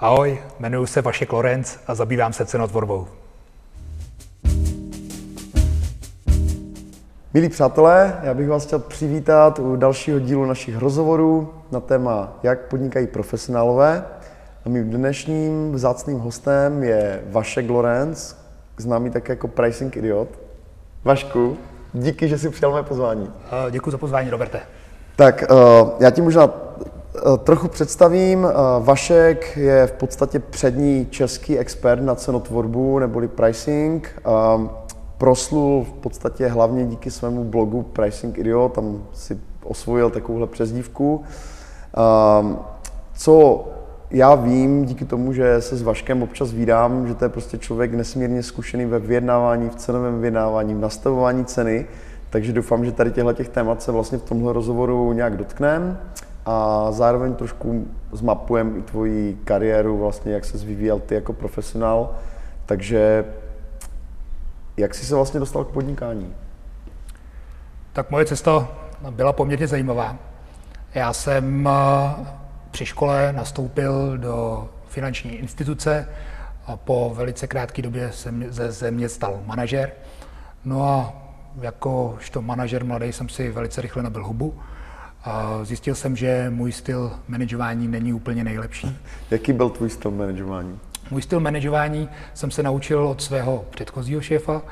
Ahoj, jmenuji se Vašek Lorenz a zabývám se cenotvorbou. Milí přátelé, já bych vás chtěl přivítat u dalšího dílu našich rozhovorů na téma, jak podnikají profesionálové. A mým dnešním vzácným hostem je Vašek Lorenz, známý také jako Pricing Idiot. Vašku, díky, že jsi přijal mé pozvání. Děkuji za pozvání, Roberte. Tak eh, já ti možná eh, trochu představím. Eh, Vašek je v podstatě přední český expert na cenotvorbu neboli pricing. Proslul v podstatě hlavně díky svému blogu Pricing Idiot, tam si osvojil takovouhle přezdívku. Co já vím, díky tomu, že se s Vaškem občas vídám, že to je prostě člověk nesmírně zkušený ve vyjednávání, v cenovém vyjednávání, v nastavování ceny, takže doufám, že tady těchto těch témat se vlastně v tomhle rozhovoru nějak dotkneme a zároveň trošku zmapujeme i tvoji kariéru, vlastně jak se vyvíjel ty jako profesionál. Takže jak jsi se vlastně dostal k podnikání? Tak moje cesta byla poměrně zajímavá. Já jsem eh, při škole nastoupil do finanční instituce a po velice krátké době jsem ze země stal manažer. No a jakožto manažer mladý jsem si velice rychle nabil hubu. A zjistil jsem, že můj styl manažování není úplně nejlepší. Jaký byl tvůj styl manažování? Můj styl manažování jsem se naučil od svého předchozího šéfa,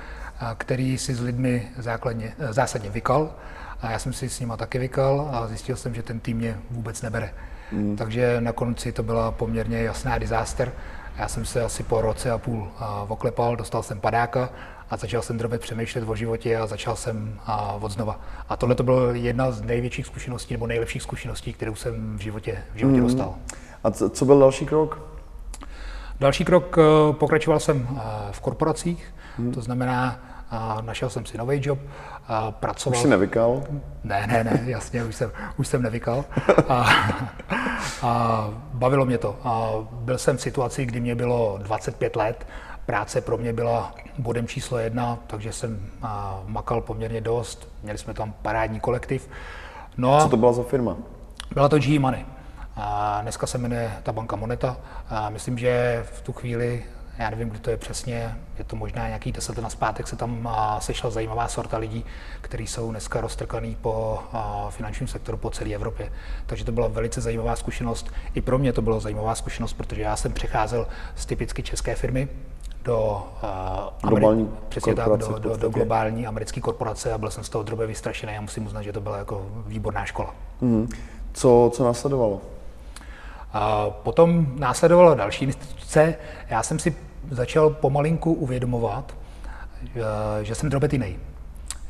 který si s lidmi základně, zásadně vykal. A já jsem si s nima taky vykal a zjistil jsem, že ten tým mě vůbec nebere. Mm. Takže na konci to byla poměrně jasná disaster. Já jsem se asi po roce a půl oklepal, dostal jsem padáka a začal jsem drobet přemýšlet o životě a začal jsem a, od znova. A tohle to byla jedna z největších zkušeností nebo nejlepších zkušeností, kterou jsem v životě, v životě mm. dostal. A co, byl další krok? Další krok, eh, pokračoval jsem eh, v korporacích, mm. to znamená, a našel jsem si nový job, a pracoval... Už jsi nevykal? Ne, ne, ne, jasně, už jsem, už jsem nevykal. A, a bavilo mě to. A byl jsem v situaci, kdy mě bylo 25 let, práce pro mě byla bodem číslo jedna, takže jsem makal poměrně dost, měli jsme tam parádní kolektiv. No a Co to byla za firma? Byla to GE Money. A dneska se jmenuje ta banka Moneta. A myslím, že v tu chvíli já nevím, kdy to je přesně, je to možná nějaký deset let zpátek, se tam sešla zajímavá sorta lidí, kteří jsou dneska roztrkaný po finančním sektoru po celé Evropě. Takže to byla velice zajímavá zkušenost. I pro mě to byla zajímavá zkušenost, protože já jsem přecházel z typicky české firmy do, uh, globální přesně tak, do, do, do, globální americké korporace a byl jsem z toho drobě vystrašený a musím uznat, že to byla jako výborná škola. Mm. Co, co následovalo? A potom následovala další instituce. Já jsem si začal pomalinku uvědomovat, že jsem drobet jiný.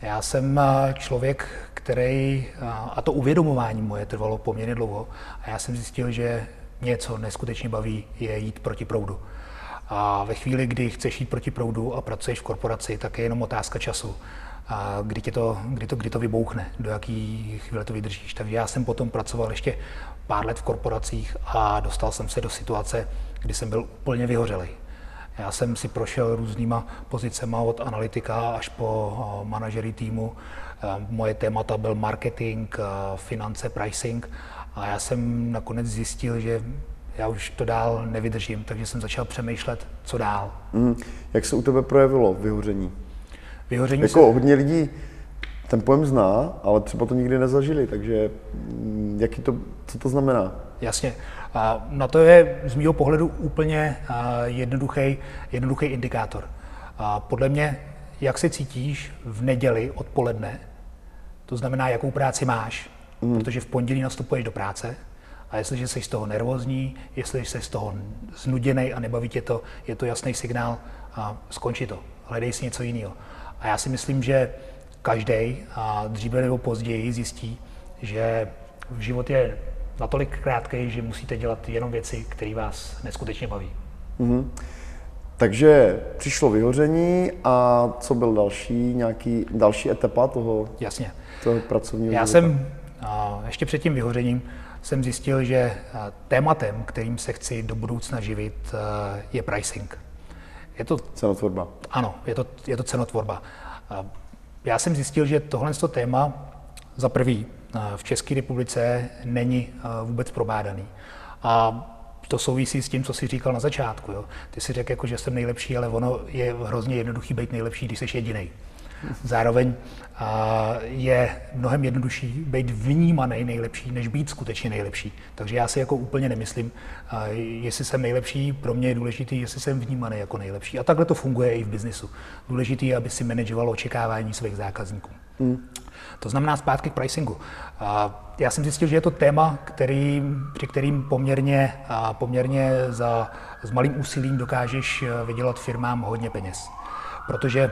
Já jsem člověk, který, a to uvědomování moje trvalo poměrně dlouho, a já jsem zjistil, že něco neskutečně baví, je jít proti proudu. A ve chvíli, kdy chceš jít proti proudu a pracuješ v korporaci, tak je jenom otázka času, a kdy, tě to, kdy, to, kdy to vybouchne, do jaký chvíle to vydržíš. Takže já jsem potom pracoval ještě pár let v korporacích a dostal jsem se do situace, kdy jsem byl úplně vyhořelý. Já jsem si prošel různýma pozicema od analytika až po manažery týmu. Moje témata byl marketing, finance, pricing a já jsem nakonec zjistil, že já už to dál nevydržím, takže jsem začal přemýšlet, co dál. Mm. Jak se u tebe projevilo vyhoření? Vyhoření jako se... hodně lidí ten pojem zná, ale třeba to nikdy nezažili, takže mm, jaký to, co to znamená? Jasně. A na to je z mého pohledu úplně jednoduchý, jednoduchý indikátor. A podle mě, jak se cítíš v neděli odpoledne, to znamená, jakou práci máš, mm. protože v pondělí nastupuješ do práce, a jestliže jsi z toho nervózní, jestli jsi z toho znuděný a nebaví tě to, je to jasný signál a skončí to. Hledej si něco jiného. A já si myslím, že každý a dříve nebo později zjistí, že v život je natolik krátký, že musíte dělat jenom věci, které vás neskutečně baví. Mm-hmm. Takže přišlo vyhoření a co byl další, nějaký další etapa toho, Jasně. toho pracovního Já života? jsem a ještě před tím vyhořením jsem zjistil, že tématem, kterým se chci do budoucna živit, je pricing. Je to cenotvorba. Ano, je to, je to cenotvorba. Já jsem zjistil, že tohle téma za prvý v České republice není vůbec probádaný. A to souvisí s tím, co jsi říkal na začátku. Jo. Ty si řekl, jako, že jsem nejlepší, ale ono je hrozně jednoduchý být nejlepší, když jsi jediný. Zároveň je mnohem jednodušší být vnímaný nejlepší, než být skutečně nejlepší. Takže já si jako úplně nemyslím, jestli jsem nejlepší, pro mě je důležité, jestli jsem vnímaný jako nejlepší. A takhle to funguje i v biznisu. Důležité je, aby si manažoval očekávání svých zákazníků. Hmm. To znamená zpátky k pricingu. Já jsem zjistil, že je to téma, který, při kterým poměrně, poměrně za, s malým úsilím dokážeš vydělat firmám hodně peněz. Protože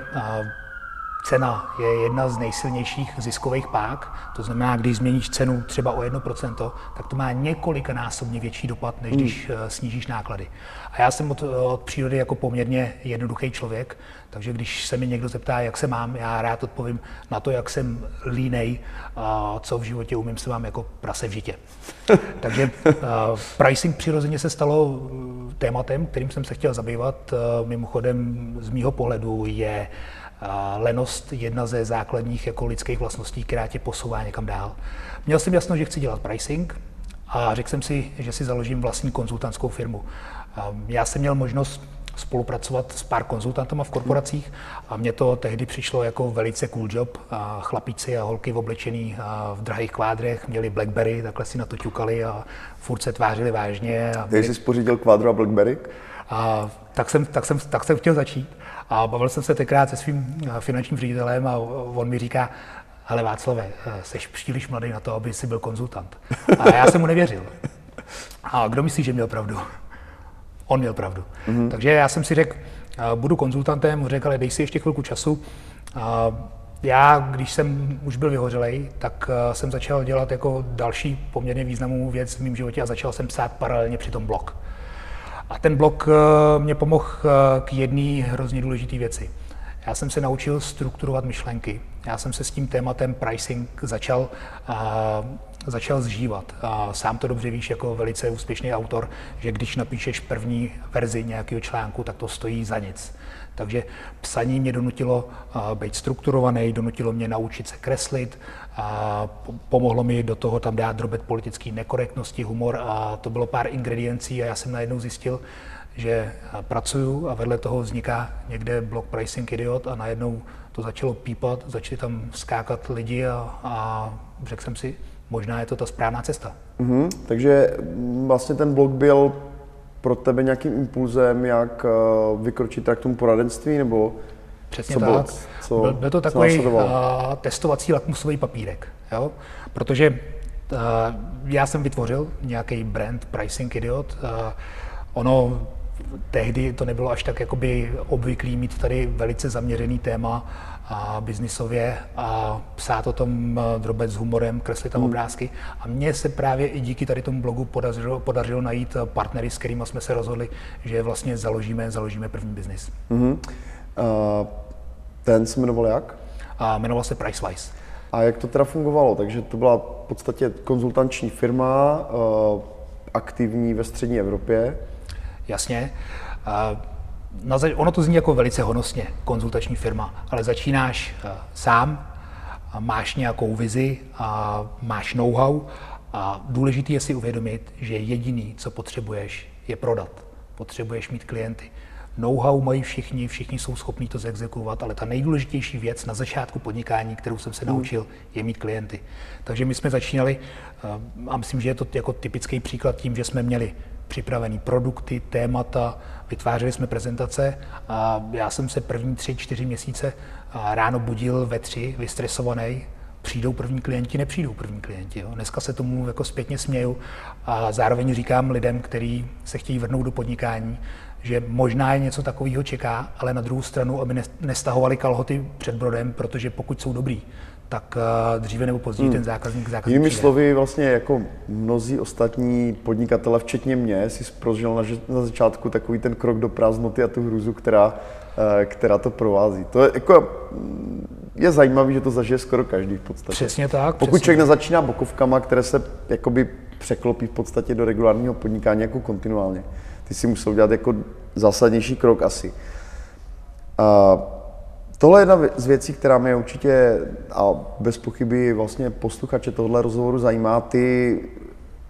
cena je jedna z nejsilnějších ziskových pák. To znamená, když změníš cenu třeba o 1%, tak to má několikanásobně větší dopad, než když hmm. snížíš náklady. A já jsem od, od přírody jako poměrně jednoduchý člověk, takže když se mi někdo zeptá, jak se mám, já rád odpovím na to, jak jsem línej, a co v životě umím, se vám jako prase v žitě. takže uh, pricing přirozeně se stalo eh, tématem, kterým jsem se chtěl zabývat. Uh, mimochodem, z mýho pohledu je lenost jedna ze základních jako lidských vlastností, která tě posouvá někam dál. Měl jsem jasno, že chci dělat pricing a řekl jsem si, že si založím vlastní konzultantskou firmu. Já jsem měl možnost spolupracovat s pár konzultantama v korporacích a mně to tehdy přišlo jako velice cool job. A chlapíci a holky v oblečený v drahých kvádrech měli Blackberry, takhle si na to ťukali a furt se tvářili vážně. A měli... jsi spořídil kvádro a Blackberry? A tak jsem, tak, jsem, tak jsem chtěl začít. A bavil jsem se tenkrát se svým eh, finančním ředitelem a on mi říká, ale Václave, jsi eh, příliš mladý na to, aby jsi byl konzultant. A já jsem mu nevěřil. A kdo myslí, že měl pravdu? On měl pravdu. Mm-hmm. Takže já jsem si řekl, eh, budu konzultantem, řekl, ale dej si ještě chvilku času. Já, když jsem už byl vyhořelej, tak jsem začal dělat jako další poměrně významnou věc v mém životě a začal jsem psát paralelně při tom blog. A ten blog eh, mě pomohl eh, k jedné hrozně důležité věci. Já jsem se naučil strukturovat myšlenky. Já jsem se s tím tématem pricing začal, a, začal zžívat. A sám to dobře víš jako velice úspěšný autor, že když napíšeš první verzi nějakého článku, tak to stojí za nic. Takže psaní mě donutilo být strukturovaný, donutilo mě naučit se kreslit, a pomohlo mi do toho tam dát drobet politické nekorektnosti, humor a to bylo pár ingrediencí a já jsem najednou zjistil, že pracuju a vedle toho vzniká někde blog Pricing Idiot a najednou to začalo pípat, začali tam skákat lidi a, a řekl jsem si, možná je to ta správná cesta. Mm-hmm, takže vlastně ten blog byl pro tebe nějakým impulzem, jak uh, vykročit tak k tomu poradenství, nebo Přesně co tak. Bylo, co, byl, byl to takový uh, testovací lakmusový papírek, jo? protože uh, já jsem vytvořil nějaký brand Pricing Idiot. Uh, ono tehdy to nebylo až tak jakoby obvyklý mít tady velice zaměřený téma a biznisově a psát o tom drobec s humorem, kreslit tam hmm. obrázky. A mně se právě i díky tady tomu blogu podařilo, podařilo najít partnery, s kterými jsme se rozhodli, že vlastně založíme, založíme první biznis. Hmm. Uh, ten se jmenoval jak? A jmenoval se Pricewise. A jak to teda fungovalo? Takže to byla v podstatě konzultanční firma, uh, aktivní ve střední Evropě. Jasně. Na, ono to zní jako velice honosně, konzultační firma, ale začínáš uh, sám, máš nějakou vizi, a máš know-how a důležité je si uvědomit, že jediný, co potřebuješ, je prodat. Potřebuješ mít klienty. Know-how mají všichni, všichni jsou schopní to zexekovat, ale ta nejdůležitější věc na začátku podnikání, kterou jsem se hmm. naučil, je mít klienty. Takže my jsme začínali, eh, a myslím, že je to jako typický příklad tím, že jsme měli připravené produkty, témata, vytvářeli jsme prezentace a já jsem se první tři, čtyři měsíce ráno budil ve tři, vystresovaný, přijdou první klienti, nepřijdou první klienti. Jo. Dneska se tomu jako zpětně směju a zároveň říkám lidem, kteří se chtějí vrhnout do podnikání, že možná je něco takového čeká, ale na druhou stranu, aby nestahovali kalhoty před brodem, protože pokud jsou dobrý, tak eh, dříve nebo později hmm. ten zákazník zákazník Jinými přijde. slovy, vlastně jako mnozí ostatní podnikatele, včetně mě, si prožil na, na začátku takový ten krok do prázdnoty a tu hruzu, která, eh, která to provází. To je jako je zajímavé, že to zažije skoro každý v podstatě. Přesně tak. Pokud přesně. člověk nezačíná bokovkama, které se jakoby překlopí v podstatě do regulárního podnikání jako kontinuálně, ty si musel udělat jako zásadnější krok asi. A tohle je jedna z věcí, která mě určitě a bez pochyby vlastně posluchače tohle rozhovoru zajímá. Ty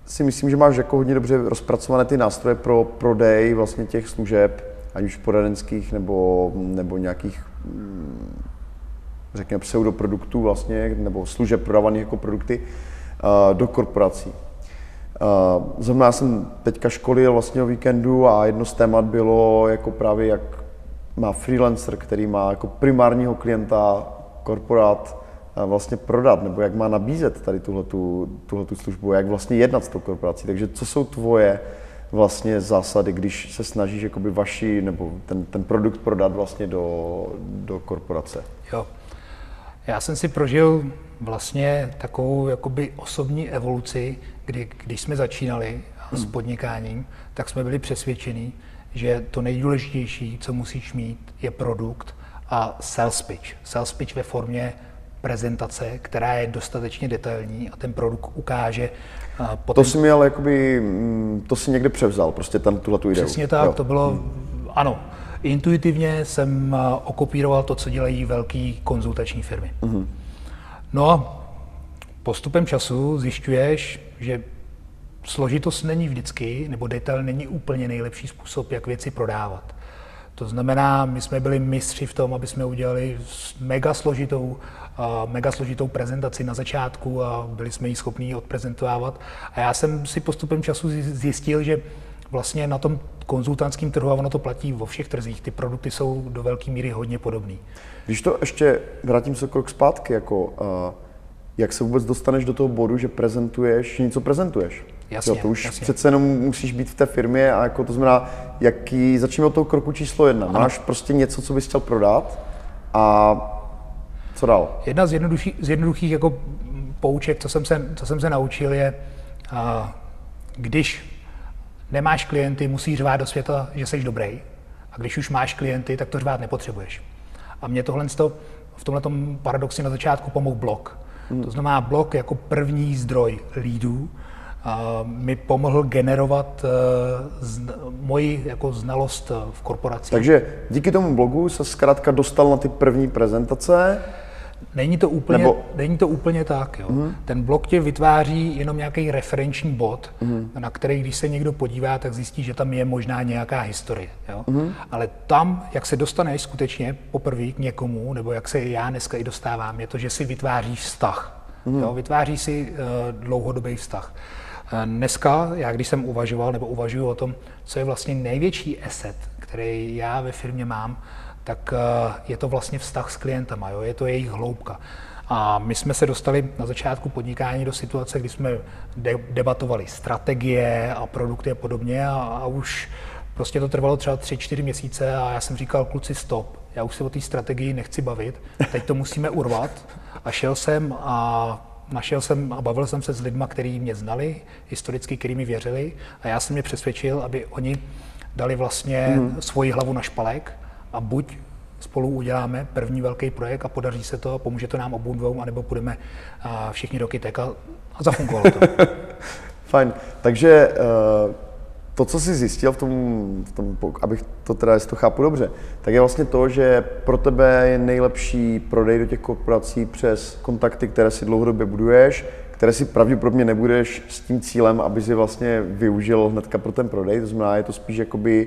si myslím, že máš jako hodně dobře rozpracované ty nástroje pro prodej vlastně těch služeb, ať už poradenských nebo, nebo nějakých mm, řekněme pseudoproduktů vlastně, nebo služeb prodávaných jako produkty do korporací. Zrovna jsem teďka školil vlastně o víkendu a jedno z témat bylo jako právě jak má freelancer, který má jako primárního klienta korporát vlastně prodat, nebo jak má nabízet tady tuhletu, tuhletu službu, jak vlastně jednat s tou korporací. Takže co jsou tvoje vlastně zásady, když se snažíš jakoby vaši, nebo ten, ten produkt prodat vlastně do, do korporace? Jo. Já jsem si prožil vlastně takovou jakoby osobní evoluci, kdy, když jsme začínali s hmm. podnikáním, tak jsme byli přesvědčeni, že to nejdůležitější, co musíš mít, je produkt a sales pitch. Sales pitch ve formě prezentace, která je dostatečně detailní a ten produkt ukáže. Potom... To si mi ale jakoby, mm, to si někde převzal, prostě tam tuhle tu ideu. Přesně tak, jo. to bylo, hmm. ano, intuitivně jsem okopíroval to, co dělají velké konzultační firmy. Hmm. No a postupem času zjišťuješ, že složitost není vždycky, nebo detail není úplně nejlepší způsob, jak věci prodávat. To znamená, my jsme byli mistři v tom, aby jsme udělali mega složitou, uh, mega složitou prezentaci na začátku a byli jsme ji schopni odprezentovat. A já jsem si postupem času zjistil, že vlastně na tom konzultantském trhu, a ono to platí vo všech trzích, ty produkty jsou do velké míry hodně podobné. Když to ještě vrátím se krok zpátky, jako, uh, jak se vůbec dostaneš do toho bodu, že prezentuješ, něco prezentuješ? Jasně, jo, to už jasně. přece jenom musíš být v té firmě a jako to znamená, jaký, začneme od toho kroku číslo jedna. Ano. Máš prostě něco, co bys chtěl prodat a co dál? Jedna z jednoduchých, z jednoduchých jako pouček, co jsem se, co jsem se naučil, je, uh, když nemáš klienty, musíš řvát do světa, že jsi dobrý. A když už máš klienty, tak to řvát nepotřebuješ. A mě tohle v tomhle paradoxně na začátku pomohl blog. Hmm. To znamená blog jako první zdroj lídů, mi pomohl generovat uh, zna, moji jako znalost eh, v korporaci. Takže díky tomu blogu se zkrátka dostal na ty první prezentace. Není to úplně, Nebo... není to úplně tak. Jo. Mm. Ten blog tě vytváří jenom nějaký referenční bod, mm. na který, když se někdo podívá, tak zjistí, že tam je možná nějaká historie. Jo. Mm. Ale tam, jak se dostaneš skutečně poprvé k někomu, nebo jak se já dneska i dostávám, je to, že si vytváříš vztah. Mm. Jo. Vytváří si uh, dlouhodobý vztah. Dneska, já když jsem uvažoval nebo uvažuji o tom, co je vlastně největší asset, který já ve firmě mám, tak eh, je to vlastně vztah s klientama, jo? je to jejich hloubka. A my jsme se dostali na začátku podnikání do situace, kdy jsme de- debatovali strategie a produkty a podobně a, a už prostě to trvalo třeba 3-4 měsíce a já jsem říkal, kluci, stop, já už se o té strategii nechci bavit, teď to musíme urvat. A šel jsem a našel jsem a bavil jsem se s lidmi, kteří mě znali, historicky, kteří mi věřili a já jsem je přesvědčil, aby oni dali vlastně mm. svoji hlavu na špalek a buď spolu uděláme první velký projekt a podaří se to, pomůže to nám obou dvou, anebo půjdeme všichni do kytek a, a zafungovalo to. Fajn. Takže uh to, co jsi zjistil v tom, v tom, abych to teda, jestli to chápu dobře, tak je vlastně to, že pro tebe je nejlepší prodej do těch korporací přes kontakty, které si dlouhodobě buduješ, které si pravděpodobně nebudeš s tím cílem, aby si vlastně využil hnedka pro ten prodej. To znamená, je to spíš jakoby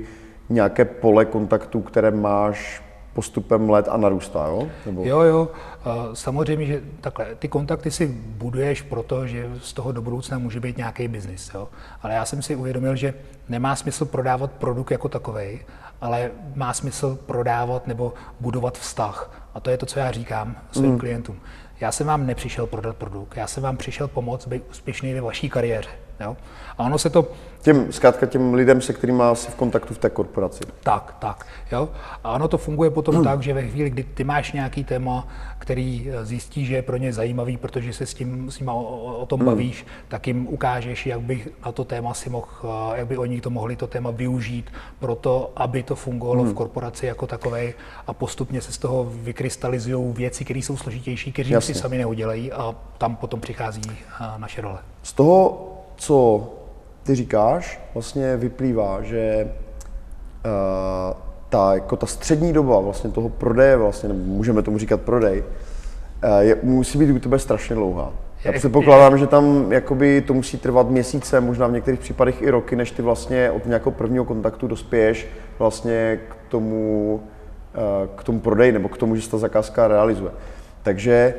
nějaké pole kontaktů, které máš postupem let a narůstá, jo? Nebo... Jo, jo. Samozřejmě, že takhle, ty kontakty si buduješ proto, že z toho do budoucna může být nějaký biznis, jo? Ale já jsem si uvědomil, že nemá smysl prodávat produkt jako takový, ale má smysl prodávat nebo budovat vztah. A to je to, co já říkám svým mm. klientům. Já jsem vám nepřišel prodat produkt, já jsem vám přišel pomoct být úspěšný ve vaší kariéře. Jo? A ono se to... Těm, zkrátka těm lidem, se kterými asi v kontaktu v té korporaci. Tak, tak. Jo? A ono to funguje potom hmm. tak, že ve chvíli, kdy ty máš nějaký téma, který eh, zjistí, že je pro ně zajímavý, protože se s tím s nima o, o tom hmm. bavíš, tak jim ukážeš, jak by na to téma si mohl, eh, jak by oni to mohli to téma využít pro to, aby to fungovalo hmm. v korporaci jako takové a postupně se z toho vykrystalizují věci, které jsou složitější, které si sami neudělají a tam potom přichází eh, naše role. Z toho co ty říkáš, vlastně vyplývá, že uh, ta, jako ta střední doba vlastně toho prodeje, vlastně, nebo můžeme tomu říkat prodej, eh, je, musí být u tebe strašně dlouhá. Já předpokládám, že tam jakoby to musí trvat měsíce, možná v některých případech i roky, než ty vlastně od nějakého prvního kontaktu dospěješ vlastně k tomu, eh, k tomu prodeji nebo k tomu, že se ta zakázka realizuje. Takže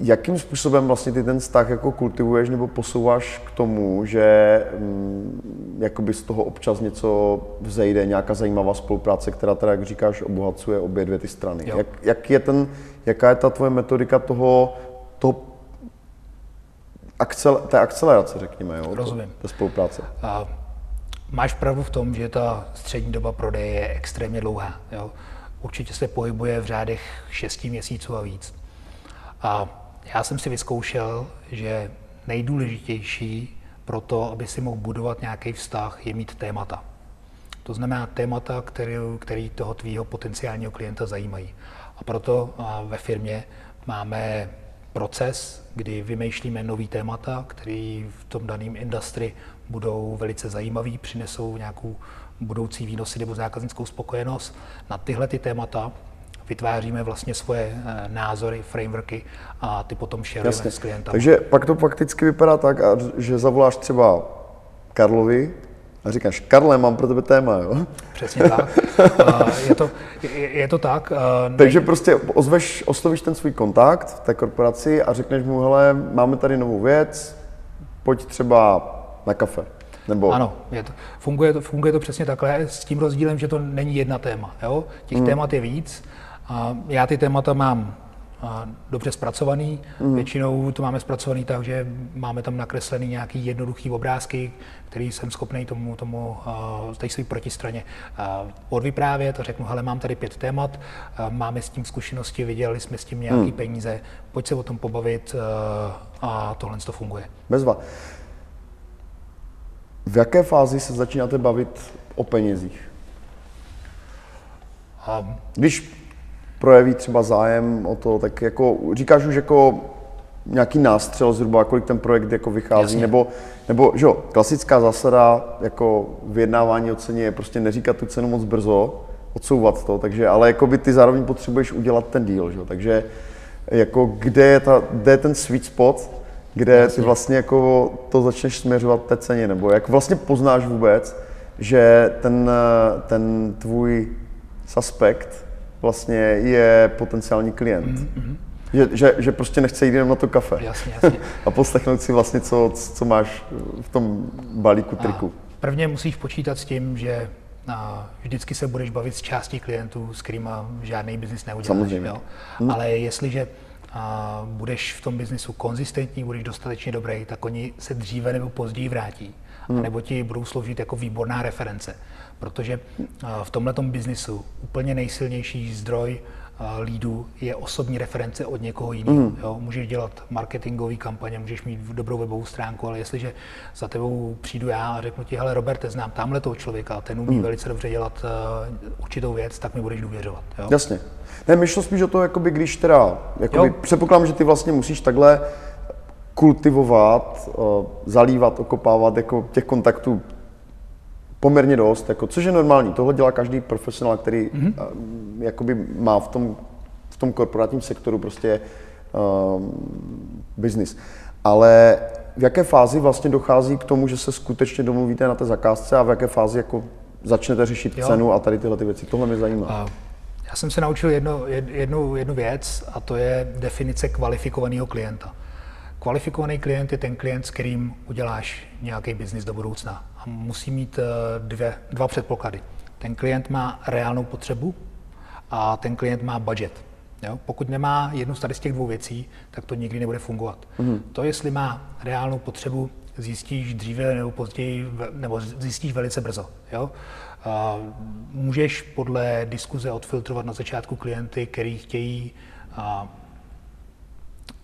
jakým způsobem vlastně ty ten vztah jako kultivuješ nebo posouváš k tomu, že mm, jakoby z toho občas něco vzejde, nějaká zajímavá spolupráce, která teda, jak říkáš, obohacuje obě dvě ty strany. Jak, jak je ten, jaká je ta tvoje metodika toho, toho akcel, té akcelerace, řekněme, jo, Rozumím. té spolupráce? A máš pravdu v tom, že ta střední doba prodeje je extrémně dlouhá. Jo. Určitě se pohybuje v řádech 6 měsíců a víc. A já jsem si vyzkoušel, že nejdůležitější pro to, aby si mohl budovat nějaký vztah, je mít témata. To znamená témata, který, který toho tvýho potenciálního klienta zajímají. A proto ve firmě máme proces, kdy vymýšlíme nový témata, který v tom daném industry budou velice zajímavý, přinesou nějakou budoucí výnosy nebo zákaznickou spokojenost. Na tyhle ty témata vytváříme vlastně svoje eh, názory, frameworky a ty potom šerujeme s klientem. Takže pak to fakticky vypadá tak, že zavoláš třeba Karlovi a říkáš, Karle, mám pro tebe téma, jo? Přesně tak. je, to, je, je to tak. Takže prostě ozveš, oslovíš ten svůj kontakt v té korporaci a řekneš mu, hele, máme tady novou věc, pojď třeba na kafe. Nebo... Ano, je to, funguje, to, funguje to přesně takhle, s tím rozdílem, že to není jedna téma. Jo? Těch hmm. témat je víc já ty témata mám dobře zpracovaný. Mm. Většinou to máme zpracovaný tak, že máme tam nakreslený nějaký jednoduchý obrázky, který jsem schopný tomu, tomu té své protistraně odvyprávět a řeknu, hele, mám tady pět témat, máme s tím zkušenosti, vydělali jsme s tím nějaký mm. peníze, pojď se o tom pobavit a tohle to funguje. Bezva. V jaké fázi se začínáte bavit o penězích? Um, Když projeví třeba zájem o to, tak jako říkáš už jako nějaký nástřel zhruba, kolik ten projekt jako vychází, Jasně. nebo, nebo že jo, klasická zásada jako vyjednávání o ceně je prostě neříkat tu cenu moc brzo, odsouvat to, takže, ale jako by ty zároveň potřebuješ udělat ten deal, že jo, takže jako kde je, ta, kde je ten sweet spot, kde Jasně. ty vlastně jako to začneš směřovat té ceně, nebo jak vlastně poznáš vůbec, že ten, ten tvůj suspekt vlastně je potenciální klient. Mm-hmm. Že, že, že prostě nechce jít jenom na to kafe. Jasně, jasně. a poslechnout si vlastně, co, co máš v tom balíku triku. A prvně musíš počítat s tím, že a vždycky se budeš bavit s částí klientů, s kterými žádný biznis neuděláš. Samozřejmě. Jo? Hmm. Ale jestliže a budeš v tom biznisu konzistentní, budeš dostatečně dobrý, tak oni se dříve nebo později vrátí. Hmm. Nebo ti budou sloužit jako výborná reference protože v tomhle biznisu úplně nejsilnější zdroj lídů je osobní reference od někoho jiného. Mm. Jo, můžeš dělat marketingové kampaně, můžeš mít dobrou webovou stránku, ale jestliže za tebou přijdu já a řeknu ti, hele Roberte, znám tamhle toho člověka, ten umí mm. velice dobře dělat uh, určitou věc, tak mi budeš důvěřovat. Jo? Jasně. Ne, my šlo spíš o to, jakoby, když teda, jakoby, předpokládám, že ty vlastně musíš takhle kultivovat, uh, zalívat, okopávat jako těch kontaktů poměrně dost, jako, což je normální. Tohle dělá každý profesionál, který mm-hmm. uh, jakoby má v tom, v tom korporátním sektoru prostě uh, business. Ale v jaké fázi vlastně dochází k tomu, že se skutečně domluvíte na té zakázce a v jaké fázi jako začnete řešit jo. cenu a tady tyhle ty věci? Tohle mě zajímá. A já jsem se naučil jedno, jednu, jednu věc a to je definice kvalifikovaného klienta. Kvalifikovaný klient je ten klient, s kterým uděláš nějaký biznis do budoucna. A musí mít eh, dvě, dva předpoklady. Ten klient má reálnou potřebu a ten klient má budget. Jo? Pokud nemá jednu z těch dvou věcí, tak to nikdy nebude fungovat. Mm. To, jestli má reálnou potřebu, zjistíš dříve nebo později, nebo zjistíš velice brzo. Jo? A můžeš podle diskuze odfiltrovat na začátku klienty, který chtějí a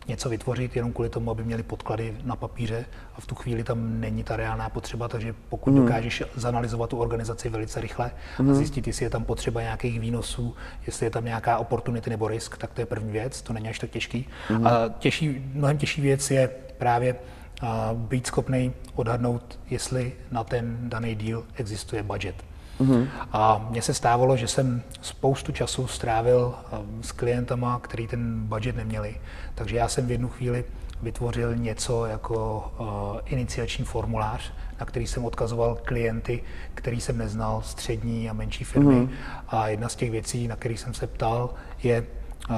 něco vytvořit jenom kvůli tomu, aby měli podklady na papíře a v tu chvíli tam není ta reálná potřeba, takže pokud mm. dokážeš zanalizovat tu organizaci velice rychle mm. a hmm. zjistit, jestli je tam potřeba nějakých výnosů, jestli je tam nějaká opportunity nebo risk, tak to je první věc, to není až tak těžký. Mm. A těžší, mnohem těžší věc je právě a být schopný odhadnout, jestli na ten daný díl existuje budget. Mm-hmm. A mně se stávalo, že jsem spoustu času strávil s klientama, který ten budget neměli. Takže já jsem v jednu chvíli vytvořil něco jako uh, iniciační formulář, na který jsem odkazoval klienty, který jsem neznal, střední a menší firmy. Mm-hmm. A jedna z těch věcí, na který jsem se ptal, je, uh,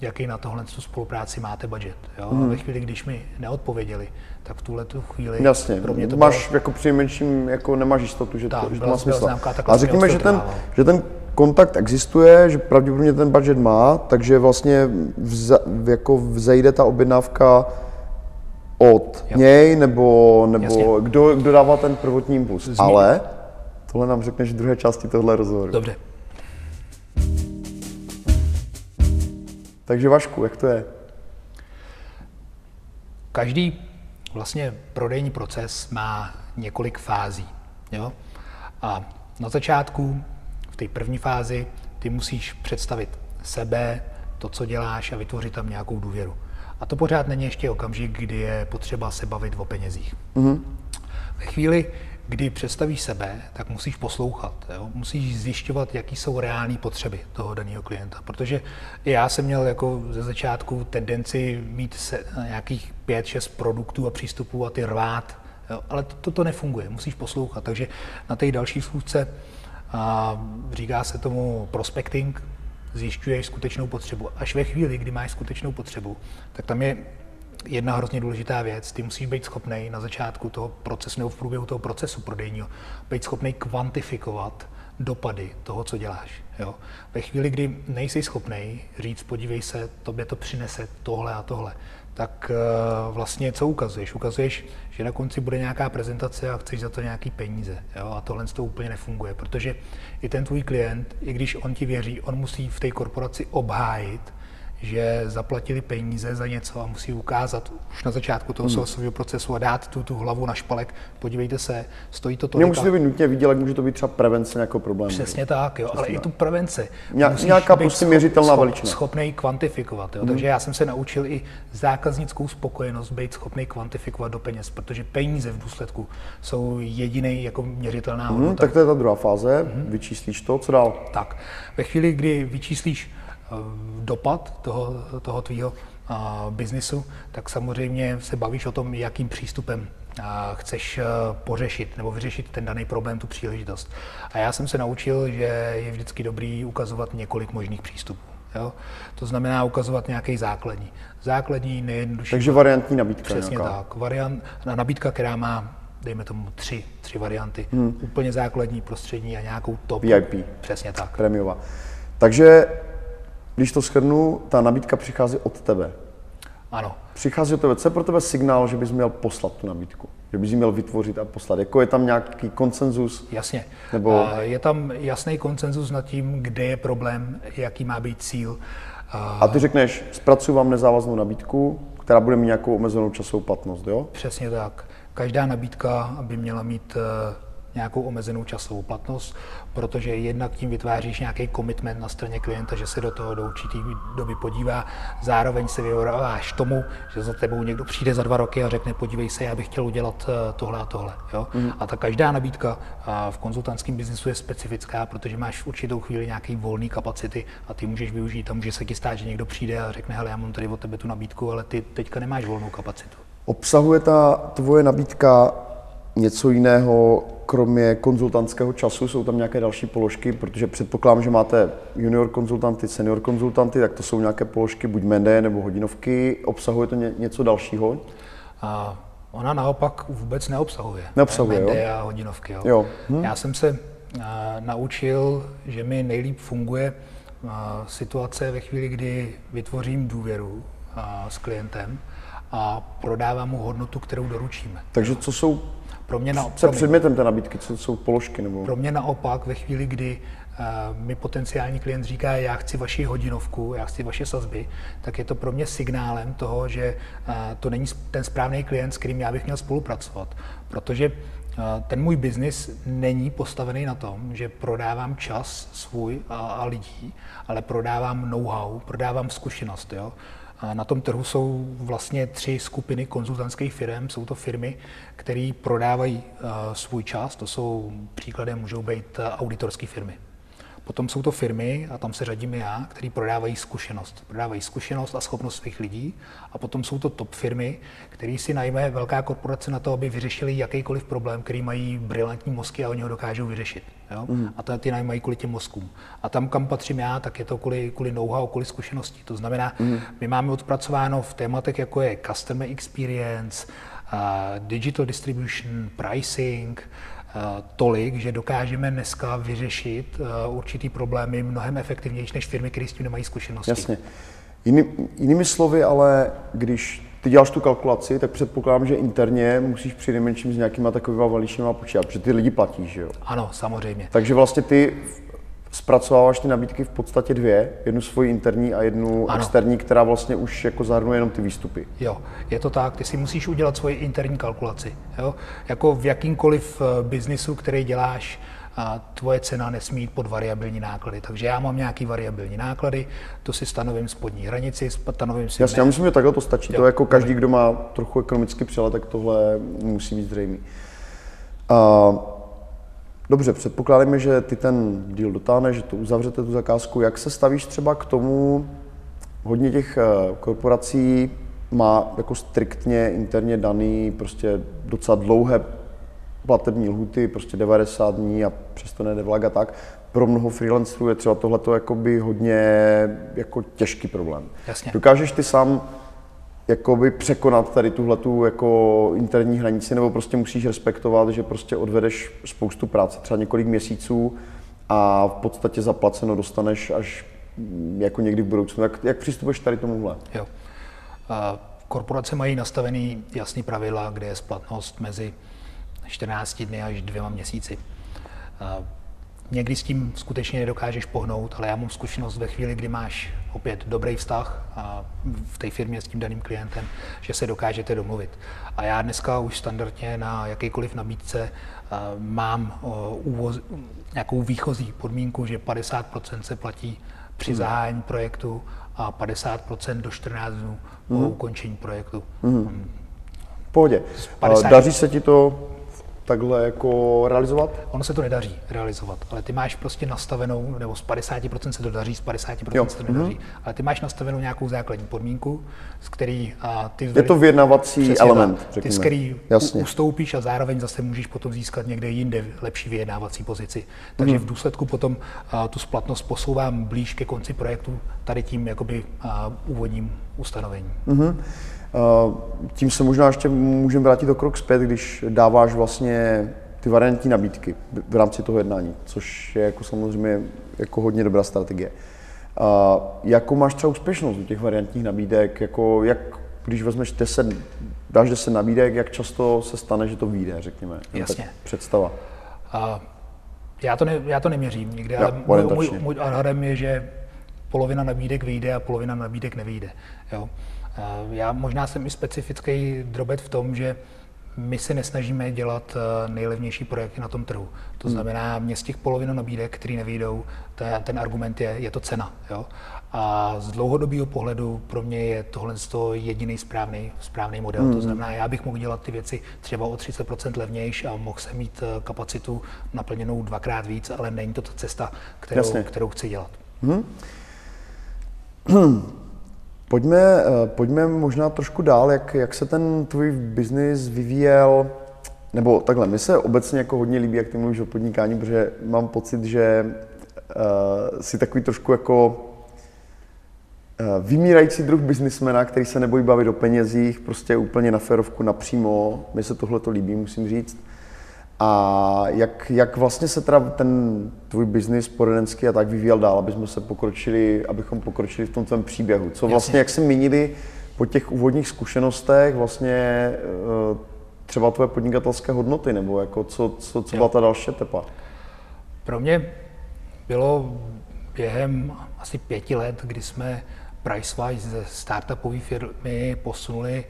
jaký na tohle tu spolupráci máte budget. Jo? Mm. A ve chvíli, když mi neodpověděli, tak v tuhle tu chvíli Jasně, pro mě to máš bylo... jako přinejmenším, jako nemáš jistotu, že, tak, to, že to má smysl. A řekněme, že ten, že ten kontakt existuje, že pravděpodobně ten budget má, takže vlastně vza, jako vzejde ta objednávka od jo. něj, nebo, nebo kdo, kdo dává ten prvotní impuls. Zmín. Ale tohle nám řekneš v druhé části tohle rozhovoru. Dobře. Takže Vašku, jak to je? Každý vlastně prodejní proces má několik fází. Jo? A na začátku, v té první fázi, ty musíš představit sebe, to, co děláš a vytvořit tam nějakou důvěru. A to pořád není ještě okamžik, kdy je potřeba se bavit o penězích. Mm-hmm. Ve chvíli, kdy představíš sebe, tak musíš poslouchat. Jo? Musíš zjišťovat, jaký jsou reální potřeby toho daného klienta. Protože já jsem měl jako ze začátku tendenci mít se, nějakých pět, šest produktů a přístupů a ty rvát. Jo? Ale to, to nefunguje, musíš poslouchat. Takže na té další schůzce a říká se tomu prospecting, zjišťuješ skutečnou potřebu. Až ve chvíli, kdy máš skutečnou potřebu, tak tam je jedna hrozně důležitá věc. Ty musíš být schopný na začátku toho procesu nebo v průběhu toho procesu prodejního být schopný kvantifikovat dopady toho, co děláš. Jo? Ve chvíli, kdy nejsi schopný říct, podívej se, tobě to přinese tohle a tohle, tak uh, vlastně co ukazuješ? Ukazuješ, že na konci bude nějaká prezentace a chceš za to nějaký peníze. Jo? A tohle to úplně nefunguje, protože i ten tvůj klient, i když on ti věří, on musí v té korporaci obhájit, že zaplatili peníze za něco a musí ukázat už na začátku toho hmm. procesu a dát tu, tu hlavu na špalek. Podívejte se, stojí to tolik. Nemusí to být nutně výdělek, může to být třeba prevence nějakého problému. Přesně tak, jo, Přesně ale tak. i tu prevenci. Ně, nějaká prostě měřitelná schop, veličina. Schopný kvantifikovat. Jo. Hmm. Takže já jsem se naučil i zákaznickou spokojenost být schopný kvantifikovat do peněz, protože peníze v důsledku jsou jediný jako měřitelná hodnota. Hmm, tak to je ta druhá fáze, hmm. vyčíslíš to, co dál? Tak, ve chvíli, kdy vyčíslíš dopad toho, toho tvýho eh, biznisu, tak samozřejmě se bavíš o tom, jakým přístupem eh, chceš pořešit nebo vyřešit ten daný problém, tu příležitost. A já jsem se naučil, že je vždycky dobrý ukazovat několik možných přístupů. Jo? To znamená ukazovat nějaký základní. Základní, nejjednodušší. Takže variantní nabídka. Přesně nějaká. tak. Variant, nabídka, která má, dejme tomu, tři, tři varianty. Hmm. Úplně základní, prostřední a nějakou top. VIP. Přesně tak. Premiová. Takže když to shrnu, ta nabídka přichází od tebe. Ano. Přichází od tebe. Co je pro tebe signál, že bys měl poslat tu nabídku? Že bys ji měl vytvořit a poslat? Jako je tam nějaký konsenzus? Jasně. Nebo... Je tam jasný konsenzus nad tím, kde je problém, jaký má být cíl. A ty řekneš, zpracuji vám nezávaznou nabídku, která bude mít nějakou omezenou časovou platnost, jo? Přesně tak. Každá nabídka by měla mít eh, nějakou omezenou časovou platnost, protože jednak tím vytváříš nějaký commitment na straně klienta, že se do toho do určitý doby podívá. Zároveň se vyvoláváš tomu, že za tebou někdo přijde za dva roky a řekne, podívej se, já bych chtěl udělat eh, tohle a tohle. Jo? Mm. A ta každá nabídka v konzultantském biznesu je specifická, protože máš v určitou chvíli nějaký volný kapacity a ty můžeš využít a může se ti stát, že někdo přijde a řekne, hele, já mám tady od tebe tu nabídku, ale ty teďka nemáš volnou kapacitu. Obsahuje ta tvoje nabídka něco jiného, kromě konzultantského času, jsou tam nějaké další položky, protože předpokládám, že máte junior konzultanty, senior konzultanty, tak to jsou nějaké položky, buď mende nebo hodinovky. Obsahuje to ně, něco dalšího? A ona naopak vůbec neobsahuje. Neobsahuje, mende jo? a hodinovky. Jo. jo. Hm. Já jsem se a, naučil, že mi nejlíp funguje a, situace ve chvíli, kdy vytvořím důvěru a, s klientem a prodávám mu hodnotu, kterou doručíme. Takže co jsou pro mě na, co předmětem té nabídky, co jsou položky? Nebo? Pro mě naopak, ve chvíli, kdy uh, mi potenciální klient říká, já chci vaši hodinovku, já chci vaše sazby, tak je to pro mě signálem toho, že uh, to není ten správný klient, s kterým já bych měl spolupracovat. Protože uh, ten můj biznis není postavený na tom, že prodávám čas svůj a, a lidí, ale prodávám know-how, prodávám zkušenost. Jo? Na tom trhu jsou vlastně tři skupiny konzultantských firm. Jsou to firmy, které prodávají svůj čas, to jsou příkladem můžou být auditorské firmy. Potom jsou to firmy, a tam se řadím já, které prodávají zkušenost. Prodávají zkušenost a schopnost svých lidí. A potom jsou to top firmy, které si najme velká korporace na to, aby vyřešili jakýkoliv problém, který mají brilantní mozky a oni ho dokážou vyřešit. Jo? Mm. A to ty najmají kvůli těm mozkům. A tam, kam patřím já, tak je to kvůli, kvůli know-how, kvůli zkušenosti. To znamená, mm. my máme odpracováno v tématech, jako je customer experience, uh, digital distribution, pricing, tolik, že dokážeme dneska vyřešit eh, určitý problémy mnohem efektivnější než firmy, které s tím nemají zkušenosti. Jasně. Jiný, jinými slovy, ale když ty děláš tu kalkulaci, tak předpokládám, že interně musíš při nejmenším s nějakýma takovýma valičníma počítat, protože ty lidi platí, že jo? Ano, samozřejmě. Takže vlastně ty zpracováváš ty nabídky v podstatě dvě, jednu svoji interní a jednu ano. externí, která vlastně už jako zahrnuje jenom ty výstupy. Jo, je to tak, ty si musíš udělat svoji interní kalkulaci. Jo? Jako v jakýmkoliv eh, biznisu, který děláš, a tvoje cena nesmí jít pod variabilní náklady. Takže já mám nějaký variabilní náklady, to si stanovím spodní hranici, stanovím si... Jasně, já myslím, že takhle to stačí. Jo. To jako každý, kdo má trochu ekonomický přehled, tak tohle musí být zřejmý. Uh, Dobře, předpokládáme, že ty ten díl dotáhne, že to uzavřete tu zakázku. Jak se stavíš třeba k tomu, hodně těch eh, korporací má jako striktně interně daný prostě docela dlouhé platební lhuty, prostě 90 dní a přesto ne a tak. Pro mnoho freelancerů je třeba tohleto jakoby hodně jako těžký problém. Jasně. Dokážeš ty sám jakoby překonat tady tuhle tu jako interní hranici, nebo prostě musíš respektovat, že prostě odvedeš spoustu práce, třeba několik měsíců a v podstatě zaplaceno dostaneš až mm, jako někdy v budoucnu. Jak, jak přistupuješ tady tomuhle? Jo. Korporace mají nastavený jasný pravidla, kde je splatnost mezi 14 dny až dvěma měsíci. Někdy s tím skutečně nedokážeš pohnout, ale já mám zkušenost ve chvíli, kdy máš opět dobrý vztah a v té firmě s tím daným klientem, že se dokážete domluvit. A já dneska už standardně na jakýkoliv nabídce mám úvoz, nějakou výchozí podmínku, že 50% se platí při hmm. zahájení projektu a 50% do 14 dnů po hmm. ukončení projektu. Hmm. V pohodě. 50... Daří se ti to takhle jako realizovat? Ono se to nedaří realizovat, ale ty máš prostě nastavenou, nebo z 50% se to daří, z 50% jo. se to nedaří, mm-hmm. ale ty máš nastavenou nějakou základní podmínku, z který a ty... Je to vyjednávací element, tak, Ty, z který Jasně. ustoupíš a zároveň zase můžeš potom získat někde jinde lepší vyjednávací pozici. Takže mm-hmm. v důsledku potom a, tu splatnost posouvám blíž ke konci projektu tady tím jakoby a, úvodním ustanovením. Mm-hmm. Eh, tím se možná ještě můžeme vrátit o krok zpět, když dáváš vlastně ty variantní nabídky v rámci toho jednání, což je jako samozřejmě jako hodně dobrá strategie. A jakou máš třeba úspěšnost u těch variantních nabídek? Jako jak, když vezmeš 10, dáš 10 nabídek, jak často se stane, že to vyjde, řekněme? Jasně. Tak představa. A já to, ne, já to neměřím nikdy, já, ale můj, můj, můj odhadem je, že polovina nabídek vyjde a polovina nabídek nevyjde. Jo? Já možná jsem i specifický drobet v tom, že my se nesnažíme dělat eh, nejlevnější projekty na tom trhu. To hmm. znamená, mě z těch polovinu nabídek, které nevyjdou, ten argument je, je to cena. Jo? A z dlouhodobého pohledu pro mě je tohle jediný správný, správný model. Hmm. To znamená, já bych mohl dělat ty věci třeba o 30% levnější a mohl jsem mít eh, kapacitu naplněnou dvakrát víc, ale není to ta cesta, kterou, kterou chci dělat. Hmm. Pojďme, eh, pojďme možná trošku dál, jak, jak se ten tvůj biznis vyvíjel, nebo takhle, mi se obecně jako hodně líbí, jak ty mluvíš o podnikání, protože mám pocit, že uh, si takový trošku jako uh, vymírající druh biznismena, který se nebojí bavit o penězích, prostě úplně na ferovku, napřímo. Mně se tohle to líbí, musím říct. A jak, jak vlastně se teda ten tvůj biznis poradenský a tak vyvíjel dál, aby jsme se pokročili, abychom pokročili v tom tvém příběhu? Co vlastně, jak se měnili po těch úvodních zkušenostech vlastně eh, třeba tvoje podnikatelské hodnoty, nebo jako co, co, co byla ta další etapa? Pro mě bylo během asi pěti let, kdy jsme PriceWise ze startupové firmy posunuli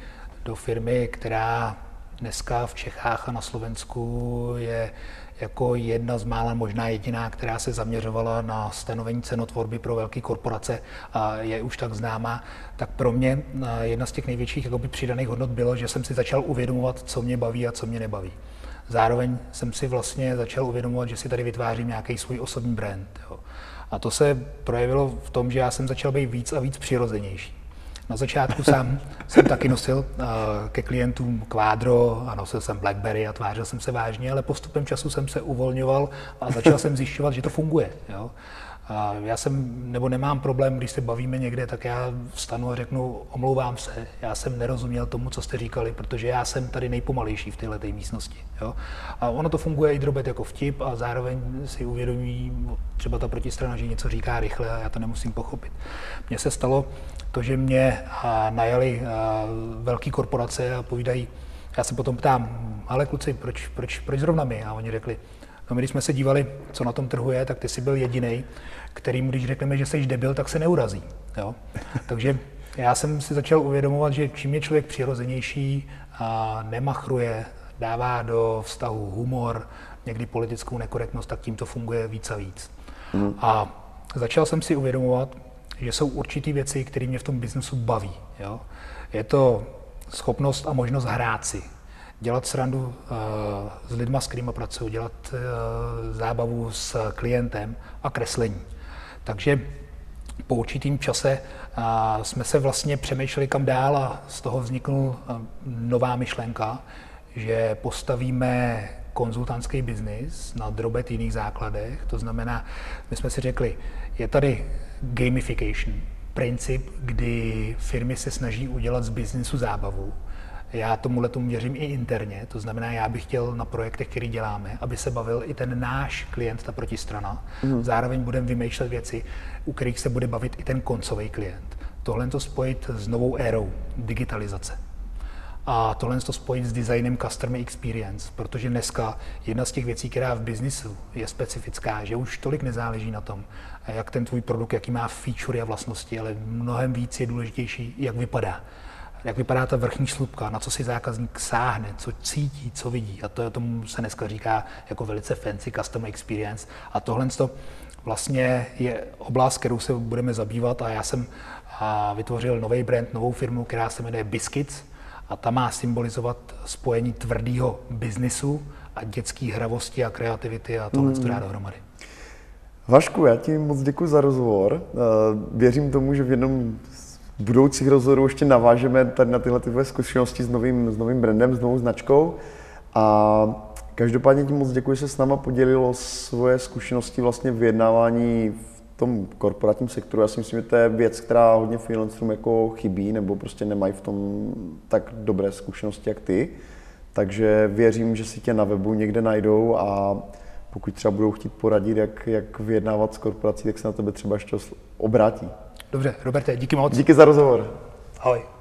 do firmy, která dneska v Čechách a na Slovensku je jako jedna z mála, možná jediná, která se zaměřovala na stanovení cenotvorby pro velké korporace a je už tak známá, tak pro mě jedna z těch největších jakoby, přidaných hodnot bylo, že jsem si začal uvědomovat, co mě baví a co mě nebaví. Zároveň jsem si vlastně začal uvědomovat, že si tady vytvářím nějaký svůj osobní brand. Jo. A to se projevilo v tom, že já jsem začal být víc a víc přirozenější. Na začátku sám jsem taky nosil uh, ke klientům kvádro a nosil jsem Blackberry a tvářil jsem se vážně, ale postupem času jsem se uvolňoval a začal jsem zjišťovat, že to funguje. Jo. A já jsem, nebo nemám problém, když se bavíme někde, tak já vstanu a řeknu, omlouvám se, já jsem nerozuměl tomu, co jste říkali, protože já jsem tady nejpomalejší v této místnosti. Jo? A ono to funguje i drobet jako vtip a zároveň si uvědomí třeba ta protistrana, že něco říká rychle a já to nemusím pochopit. Mně se stalo to, že mě najali velké korporace a povídají, já se potom ptám, ale kluci, proč, proč, proč zrovna my? A oni řekli, No my, když jsme se dívali, co na tom trhu je, tak ty jsi byl jediný, kterým, když řekneme, že jsi debil, tak se neurazí. Jo? Takže já jsem si začal uvědomovat, že čím je člověk přirozenější, a nemachruje, dává do vztahu humor, někdy politickou nekorektnost, tak tím to funguje víc a víc. Mm. A začal jsem si uvědomovat, že jsou určitý věci, které mě v tom biznesu baví. Jo? Je to schopnost a možnost hrát si, dělat srandu uh, s lidma, s kterými pracuji, dělat uh, zábavu s klientem a kreslení. Takže po určitým čase uh, jsme se vlastně přemýšleli kam dál a z toho vzniknul nová myšlenka, že postavíme konzultantský biznis na drobet jiných základech. To znamená, my jsme si řekli, je tady gamification, princip, kdy firmy se snaží udělat z biznisu zábavu. Já tomu tomu věřím i interně, to znamená, já bych chtěl na projektech, které děláme, aby se bavil i ten náš klient, ta protistrana. Mm. Zároveň budeme vymýšlet věci, u kterých se bude bavit i ten koncový klient. Tohle to spojit s novou érou digitalizace. A tohle to spojit s designem Customer Experience, protože dneska jedna z těch věcí, která v biznisu je specifická, že už tolik nezáleží na tom, jak ten tvůj produkt, jaký má feature a vlastnosti, ale mnohem víc je důležitější, jak vypadá jak vypadá ta vrchní slupka, na co si zákazník sáhne, co cítí, co vidí. A to je tomu se dneska říká jako velice fancy customer experience. A tohle to vlastně je oblast, kterou se budeme zabývat a já jsem a vytvořil nový brand, novou firmu, která se jmenuje Biscuits a ta má symbolizovat spojení tvrdého biznisu a dětské hravosti a kreativity a tohle mm. to dá dohromady. Vašku, já ti moc děkuji za rozhovor. Eh, věřím tomu, že v jednom budoucích rozhovorů ještě navážeme tady na tyhle tvoje zkušenosti s novým, s novým brandem, s novou značkou. A každopádně ti moc děkuji, že se s náma podělilo svoje zkušenosti vlastně v vyjednávání v tom korporátním sektoru. Já si myslím, že to je věc, která hodně freelancerům jako chybí, nebo prostě nemají v tom tak dobré zkušenosti jak ty. Takže věřím, že si tě na webu někde najdou a pokud třeba budou chtít poradit, jak, jak vyjednávat s korporací, tak se na tebe třeba ještě obrátí. Dobře, Roberte, díky moc. Díky za rozhovor. Ahoj.